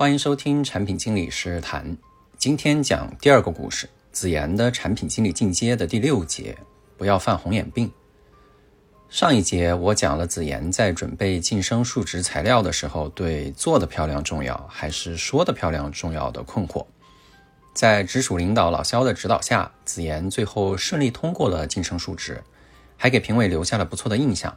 欢迎收听产品经理是谈。今天讲第二个故事，子妍的产品经理进阶的第六节，不要犯红眼病。上一节我讲了子妍在准备晋升述职材料的时候，对做的漂亮重要还是说的漂亮重要的困惑。在直属领导老肖的指导下，子妍最后顺利通过了晋升述职，还给评委留下了不错的印象。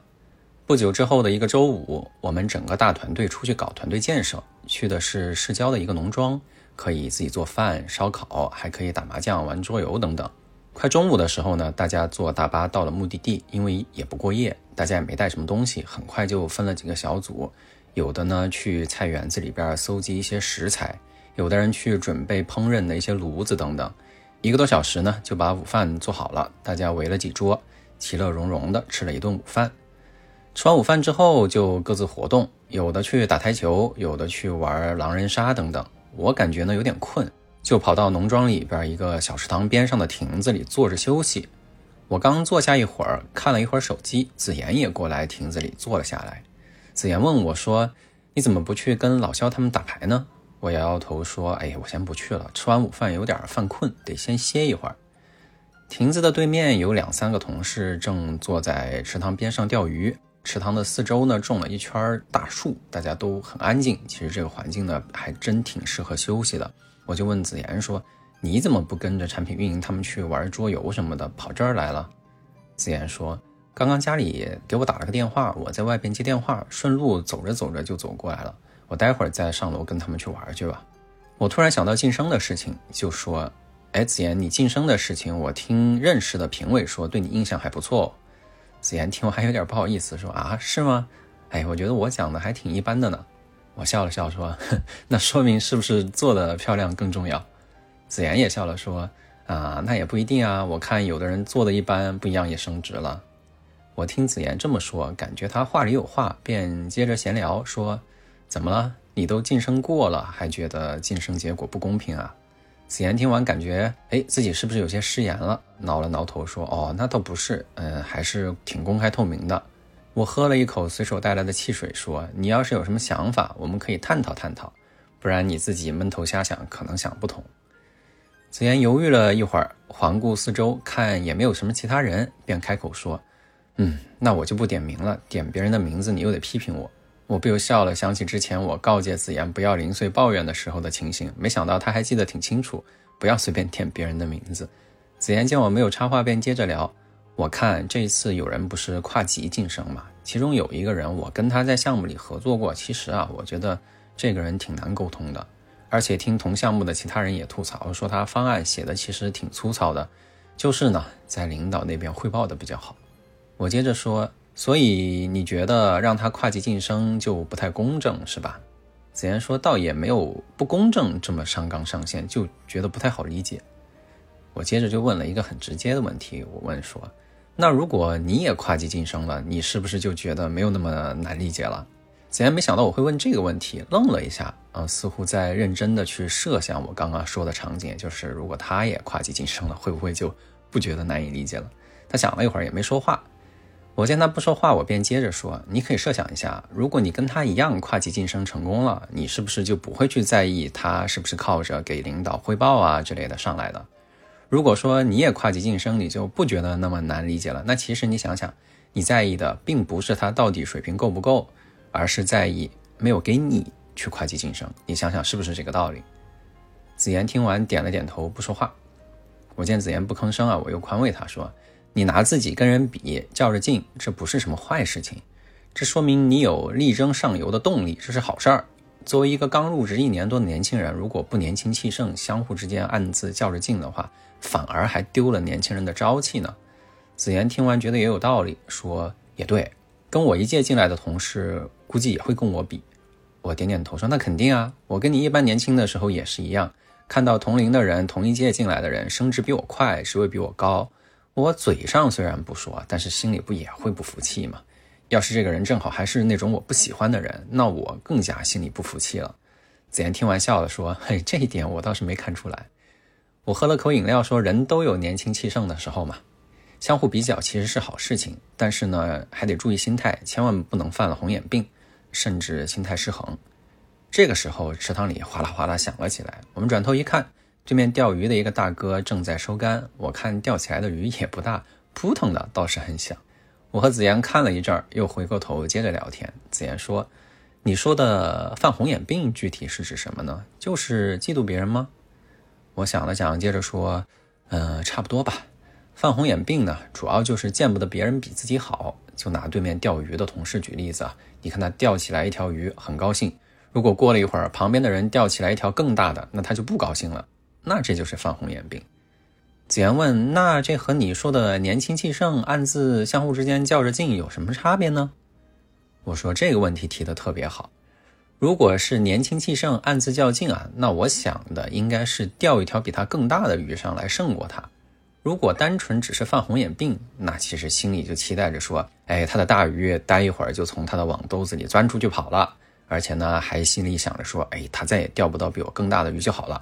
不久之后的一个周五，我们整个大团队出去搞团队建设，去的是市郊的一个农庄，可以自己做饭、烧烤，还可以打麻将、玩桌游等等。快中午的时候呢，大家坐大巴到了目的地，因为也不过夜，大家也没带什么东西，很快就分了几个小组，有的呢去菜园子里边搜集一些食材，有的人去准备烹饪的一些炉子等等。一个多小时呢，就把午饭做好了，大家围了几桌，其乐融融的吃了一顿午饭。吃完午饭之后，就各自活动，有的去打台球，有的去玩狼人杀等等。我感觉呢有点困，就跑到农庄里边一个小池塘边上的亭子里坐着休息。我刚坐下一会儿，看了一会儿手机，子妍也过来亭子里坐了下来。子妍问我说：“你怎么不去跟老肖他们打牌呢？”我摇摇头说：“哎，我先不去了，吃完午饭有点犯困，得先歇一会儿。”亭子的对面有两三个同事正坐在池塘边上钓鱼。池塘的四周呢，种了一圈大树，大家都很安静。其实这个环境呢，还真挺适合休息的。我就问子妍说：“你怎么不跟着产品运营他们去玩桌游什么的，跑这儿来了？”子妍说：“刚刚家里给我打了个电话，我在外边接电话，顺路走着走着就走过来了。我待会儿再上楼跟他们去玩去吧。”我突然想到晋升的事情，就说：“哎，子妍，你晋升的事情，我听认识的评委说，对你印象还不错。”子妍听完还有点不好意思，说：“啊，是吗？哎，我觉得我讲的还挺一般的呢。”我笑了笑说：“ 那说明是不是做的漂亮更重要？”子妍也笑了说：“啊，那也不一定啊。我看有的人做的一般，不一样也升职了。”我听子妍这么说，感觉她话里有话，便接着闲聊说：“怎么了？你都晋升过了，还觉得晋升结果不公平啊？”子妍听完，感觉哎，自己是不是有些失言了？挠了挠头说：“哦，那倒不是，嗯，还是挺公开透明的。”我喝了一口随手带来的汽水，说：“你要是有什么想法，我们可以探讨探讨，不然你自己闷头瞎想，可能想不通。”子妍犹豫了一会儿，环顾四周，看也没有什么其他人，便开口说：“嗯，那我就不点名了，点别人的名字，你又得批评我。”我不由笑了，想起之前我告诫子言不要零碎抱怨的时候的情形，没想到他还记得挺清楚，不要随便点别人的名字。子言见我没有插话，便接着聊：“我看这一次有人不是跨级晋升嘛，其中有一个人，我跟他在项目里合作过。其实啊，我觉得这个人挺难沟通的，而且听同项目的其他人也吐槽说他方案写的其实挺粗糙的，就是呢，在领导那边汇报的比较好。”我接着说。所以你觉得让他跨级晋升就不太公正是吧？子妍说，倒也没有不公正这么上纲上线，就觉得不太好理解。我接着就问了一个很直接的问题，我问说，那如果你也跨级晋升了，你是不是就觉得没有那么难理解了？子妍没想到我会问这个问题，愣了一下，啊，似乎在认真的去设想我刚刚说的场景，就是如果他也跨级晋升了，会不会就不觉得难以理解了？他想了一会儿也没说话。我见他不说话，我便接着说：“你可以设想一下，如果你跟他一样跨级晋升成功了，你是不是就不会去在意他是不是靠着给领导汇报啊之类的上来的？如果说你也跨级晋升，你就不觉得那么难理解了。那其实你想想，你在意的并不是他到底水平够不够，而是在意没有给你去跨级晋升。你想想是不是这个道理？”子妍听完点了点头，不说话。我见子妍不吭声啊，我又宽慰她说。你拿自己跟人比，较着劲，这不是什么坏事情，这说明你有力争上游的动力，这是好事儿。作为一个刚入职一年多的年轻人，如果不年轻气盛，相互之间暗自较着劲的话，反而还丢了年轻人的朝气呢。子妍听完觉得也有道理，说也对，跟我一届进来的同事估计也会跟我比。我点点头说那肯定啊，我跟你一般年轻的时候也是一样，看到同龄的人、同一届进来的人升职比我快，职位比我高。我嘴上虽然不说，但是心里不也会不服气吗？要是这个人正好还是那种我不喜欢的人，那我更加心里不服气了。子妍听完笑了，说：“嘿，这一点我倒是没看出来。”我喝了口饮料，说：“人都有年轻气盛的时候嘛，相互比较其实是好事情，但是呢，还得注意心态，千万不能犯了红眼病，甚至心态失衡。”这个时候，池塘里哗啦哗啦响了起来。我们转头一看，对面钓鱼的一个大哥正在收竿。我看钓起来的鱼也不大，扑腾的倒是很响。我和子妍看了一阵儿，又回过头接着聊天。子妍说：“你说的犯红眼病具体是指什么呢？就是嫉妒别人吗？”我想了想，接着说：“嗯，差不多吧。犯红眼病呢，主要就是见不得别人比自己好。就拿对面钓鱼的同事举例子啊，你看他钓起来一条鱼，很高兴。”如果过了一会儿，旁边的人钓起来一条更大的，那他就不高兴了。那这就是犯红眼病。子言问：“那这和你说的年轻气盛、暗自相互之间较着劲有什么差别呢？”我说：“这个问题提的特别好。如果是年轻气盛、暗自较劲啊，那我想的应该是钓一条比他更大的鱼上来胜过他。如果单纯只是犯红眼病，那其实心里就期待着说：哎，他的大鱼待一会儿就从他的网兜子里钻出去跑了。”而且呢，还心里想着说：“哎，他再也钓不到比我更大的鱼就好了。”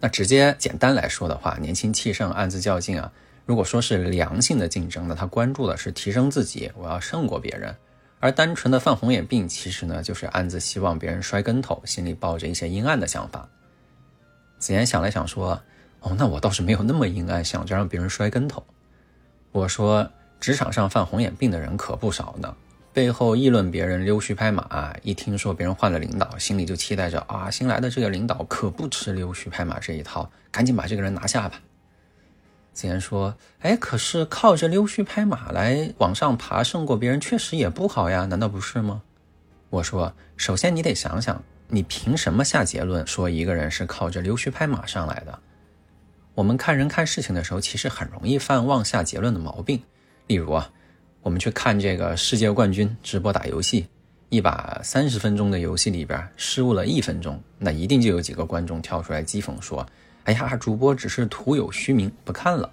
那直接简单来说的话，年轻气盛，暗自较劲啊。如果说是良性的竞争，那他关注的是提升自己，我要胜过别人；而单纯的犯红眼病，其实呢就是暗自希望别人摔跟头，心里抱着一些阴暗的想法。子言想了想说：“哦，那我倒是没有那么阴暗，想着让别人摔跟头。”我说：“职场上犯红眼病的人可不少呢。”背后议论别人溜须拍马，一听说别人换了领导，心里就期待着啊，新来的这个领导可不吃溜须拍马这一套，赶紧把这个人拿下吧。子言说：“哎，可是靠着溜须拍马来往上爬，胜过别人确实也不好呀，难道不是吗？”我说：“首先你得想想，你凭什么下结论说一个人是靠着溜须拍马上来的？我们看人看事情的时候，其实很容易犯妄下结论的毛病，例如啊。”我们去看这个世界冠军直播打游戏，一把三十分钟的游戏里边失误了一分钟，那一定就有几个观众跳出来讥讽说：“哎呀，主播只是徒有虚名，不看了。”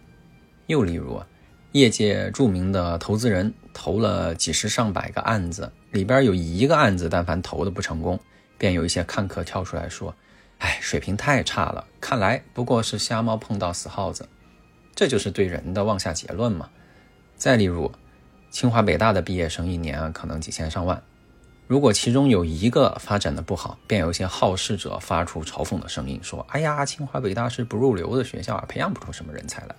又例如，业界著名的投资人投了几十上百个案子，里边有一个案子但凡投的不成功，便有一些看客跳出来说：“哎，水平太差了，看来不过是瞎猫碰到死耗子。”这就是对人的妄下结论嘛。再例如。清华北大的毕业生一年啊，可能几千上万。如果其中有一个发展的不好，便有一些好事者发出嘲讽的声音，说：“哎呀，清华北大是不入流的学校啊，培养不出什么人才来。”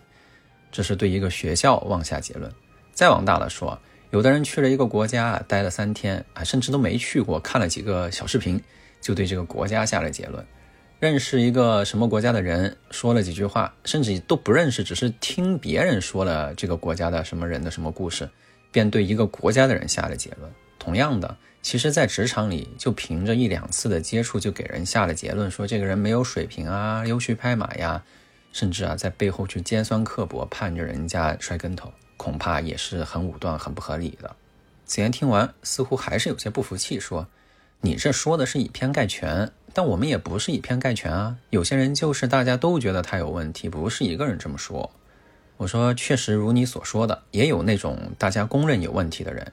这是对一个学校妄下结论。再往大了说，有的人去了一个国家，待了三天啊，甚至都没去过，看了几个小视频，就对这个国家下了结论。认识一个什么国家的人，说了几句话，甚至都不认识，只是听别人说了这个国家的什么人的什么故事。便对一个国家的人下了结论。同样的，其实，在职场里，就凭着一两次的接触，就给人下了结论，说这个人没有水平啊，溜须拍马呀，甚至啊，在背后去尖酸刻薄，盼着人家摔跟头，恐怕也是很武断、很不合理的。子言听完，似乎还是有些不服气，说：“你这说的是以偏概全，但我们也不是以偏概全啊。有些人就是大家都觉得他有问题，不是一个人这么说。”我说，确实如你所说的，也有那种大家公认有问题的人，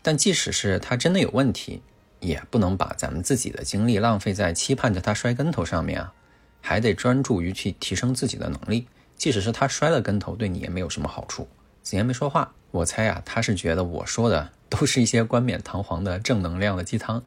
但即使是他真的有问题，也不能把咱们自己的精力浪费在期盼着他摔跟头上面啊，还得专注于去提升自己的能力。即使是他摔了跟头，对你也没有什么好处。子言没说话，我猜啊，他是觉得我说的 都是一些冠冕堂皇的正能量的鸡汤，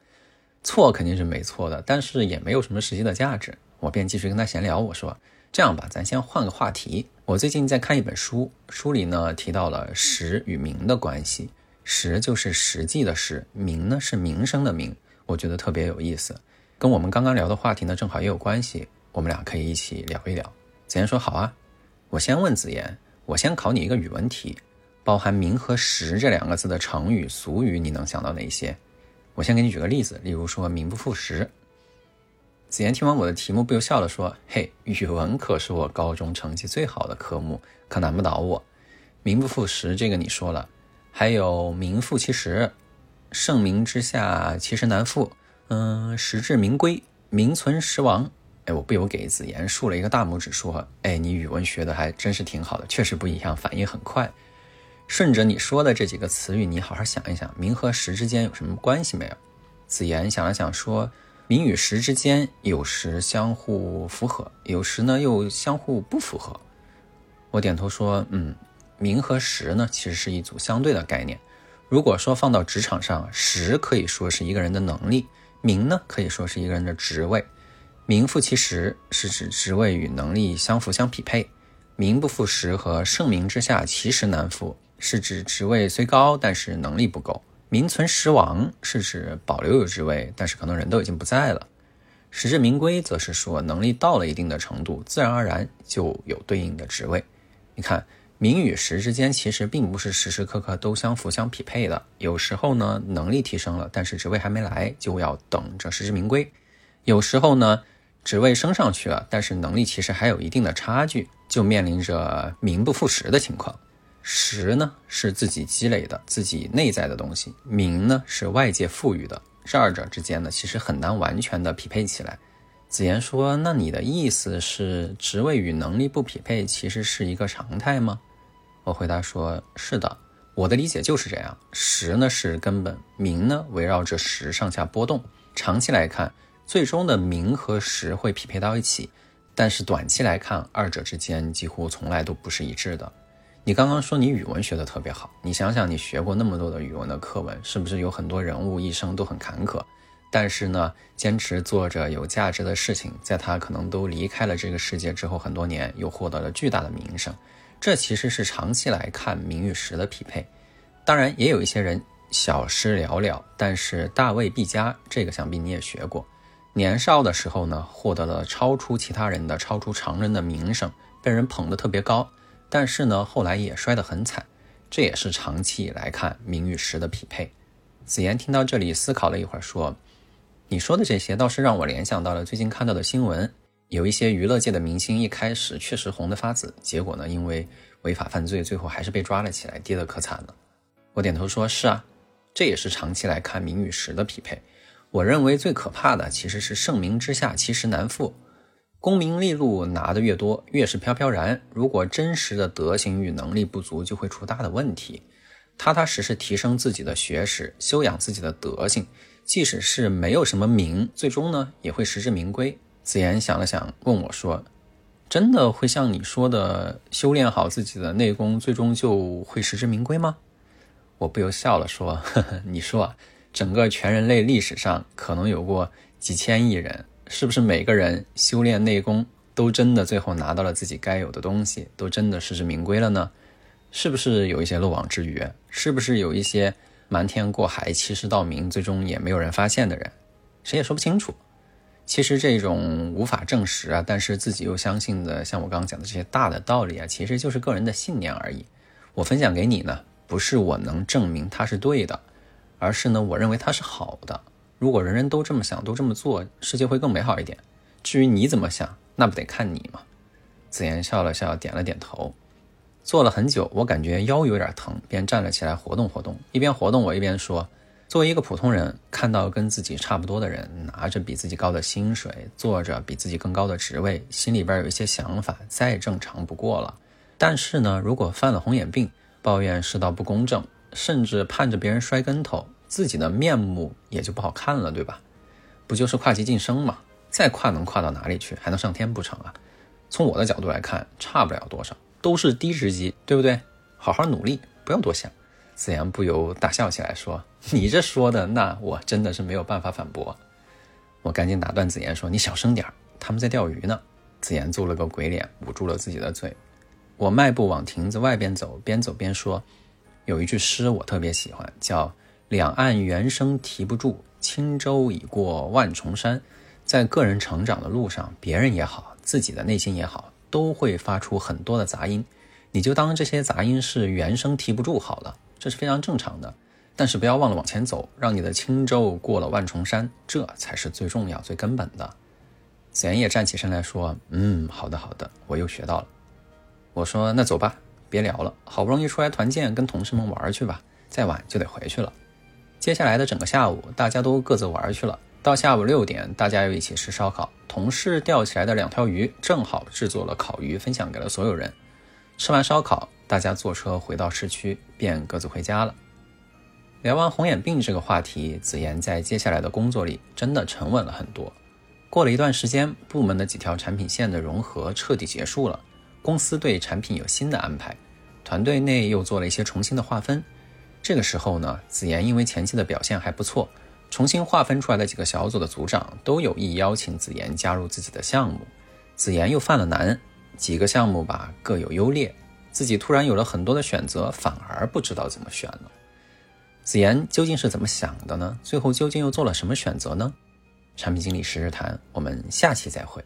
错肯定是没错的，但是也没有什么实际的价值。我便继续跟他闲聊，我说。这样吧，咱先换个话题。我最近在看一本书，书里呢提到了实与名的关系。实就是实际的实，名呢是名声的名。我觉得特别有意思，跟我们刚刚聊的话题呢正好也有关系。我们俩可以一起聊一聊。子言说好啊。我先问子言，我先考你一个语文题，包含名和实这两个字的成语俗语，你能想到哪些？我先给你举个例子，例如说名不副实。子言听完我的题目，不由笑了，说：“嘿，语文可是我高中成绩最好的科目，可难不倒我。名不副实，这个你说了，还有名副其实，盛名之下其实难副。嗯，实至名归，名存实亡。哎，我不由给子言竖了一个大拇指，说：哎，你语文学的还真是挺好的，确实不一样，反应很快。顺着你说的这几个词语，你好好想一想，名和实之间有什么关系没有？”子言想了想，说。名与实之间，有时相互符合，有时呢又相互不符合。我点头说：“嗯，名和实呢，其实是一组相对的概念。如果说放到职场上，实可以说是一个人的能力，名呢，可以说是一个人的职位。名副其实是指职位与能力相符相匹配。名不副实和盛名之下其实难副，是指职位虽高，但是能力不够。名存实亡是指保留有职位，但是可能人都已经不在了。实至名归则是说能力到了一定的程度，自然而然就有对应的职位。你看，名与实之间其实并不是时时刻刻都相符相匹配的。有时候呢，能力提升了，但是职位还没来，就要等着实至名归；有时候呢，职位升上去了，但是能力其实还有一定的差距。就面临着名不副实的情况，实呢是自己积累的、自己内在的东西，名呢是外界赋予的，这二者之间呢其实很难完全的匹配起来。子言说：“那你的意思是，职位与能力不匹配其实是一个常态吗？”我回答说：“是的，我的理解就是这样。实呢是根本，名呢围绕着实上下波动，长期来看，最终的名和实会匹配到一起。”但是短期来看，二者之间几乎从来都不是一致的。你刚刚说你语文学得特别好，你想想你学过那么多的语文的课文，是不是有很多人物一生都很坎坷，但是呢，坚持做着有价值的事情，在他可能都离开了这个世界之后很多年，又获得了巨大的名声。这其实是长期来看名与实的匹配。当然，也有一些人小事寥寥，但是大未必佳，这个想必你也学过。年少的时候呢，获得了超出其他人的、超出常人的名声，被人捧得特别高。但是呢，后来也摔得很惨，这也是长期以来看名与实的匹配。子言听到这里，思考了一会儿，说：“你说的这些倒是让我联想到了最近看到的新闻，有一些娱乐界的明星一开始确实红得发紫，结果呢，因为违法犯罪，最后还是被抓了起来，跌得可惨了。”我点头说：“是啊，这也是长期来看名与实的匹配。”我认为最可怕的其实是盛名之下其实难副，功名利禄拿得越多，越是飘飘然。如果真实的德行与能力不足，就会出大的问题。踏踏实实提升自己的学识，修养自己的德行，即使是没有什么名，最终呢也会实至名归。子言想了想，问我说：“真的会像你说的，修炼好自己的内功，最终就会实至名归吗？”我不由笑了，说：“呵呵，你说。”整个全人类历史上可能有过几千亿人，是不是每个人修炼内功都真的最后拿到了自己该有的东西，都真的实至名归了呢？是不是有一些漏网之鱼？是不是有一些瞒天过海、欺世盗名，最终也没有人发现的人？谁也说不清楚。其实这种无法证实啊，但是自己又相信的，像我刚刚讲的这些大的道理啊，其实就是个人的信念而已。我分享给你呢，不是我能证明它是对的。而是呢，我认为它是好的。如果人人都这么想，都这么做，世界会更美好一点。至于你怎么想，那不得看你吗？子言笑了笑，点了点头。坐了很久，我感觉腰有点疼，便站了起来活动活动。一边活动，我一边说：“作为一个普通人，看到跟自己差不多的人拿着比自己高的薪水，做着比自己更高的职位，心里边有一些想法，再正常不过了。但是呢，如果犯了红眼病，抱怨世道不公正。”甚至盼着别人摔跟头，自己的面目也就不好看了，对吧？不就是跨级晋升吗？再跨能跨到哪里去？还能上天不成啊？从我的角度来看，差不了多少，都是低职级，对不对？好好努力，不要多想。子言不由大笑起来，说：“你这说的，那我真的是没有办法反驳。”我赶紧打断子言说：“你小声点他们在钓鱼呢。”子言做了个鬼脸，捂住了自己的嘴。我迈步往亭子外边走，边走边说。有一句诗我特别喜欢，叫“两岸猿声啼不住，轻舟已过万重山”。在个人成长的路上，别人也好，自己的内心也好，都会发出很多的杂音。你就当这些杂音是猿声啼不住好了，这是非常正常的。但是不要忘了往前走，让你的轻舟过了万重山，这才是最重要、最根本的。子言也站起身来说：“嗯，好的，好的，我又学到了。”我说：“那走吧。”别聊了，好不容易出来团建，跟同事们玩去吧。再晚就得回去了。接下来的整个下午，大家都各自玩去了。到下午六点，大家又一起吃烧烤。同事钓起来的两条鱼，正好制作了烤鱼，分享给了所有人。吃完烧烤，大家坐车回到市区，便各自回家了。聊完红眼病这个话题，子言在接下来的工作里真的沉稳了很多。过了一段时间，部门的几条产品线的融合彻底结束了。公司对产品有新的安排，团队内又做了一些重新的划分。这个时候呢，子妍因为前期的表现还不错，重新划分出来的几个小组的组长都有意邀请子妍加入自己的项目，子妍又犯了难，几个项目吧各有优劣，自己突然有了很多的选择，反而不知道怎么选了。子妍究竟是怎么想的呢？最后究竟又做了什么选择呢？产品经理时时谈，我们下期再会。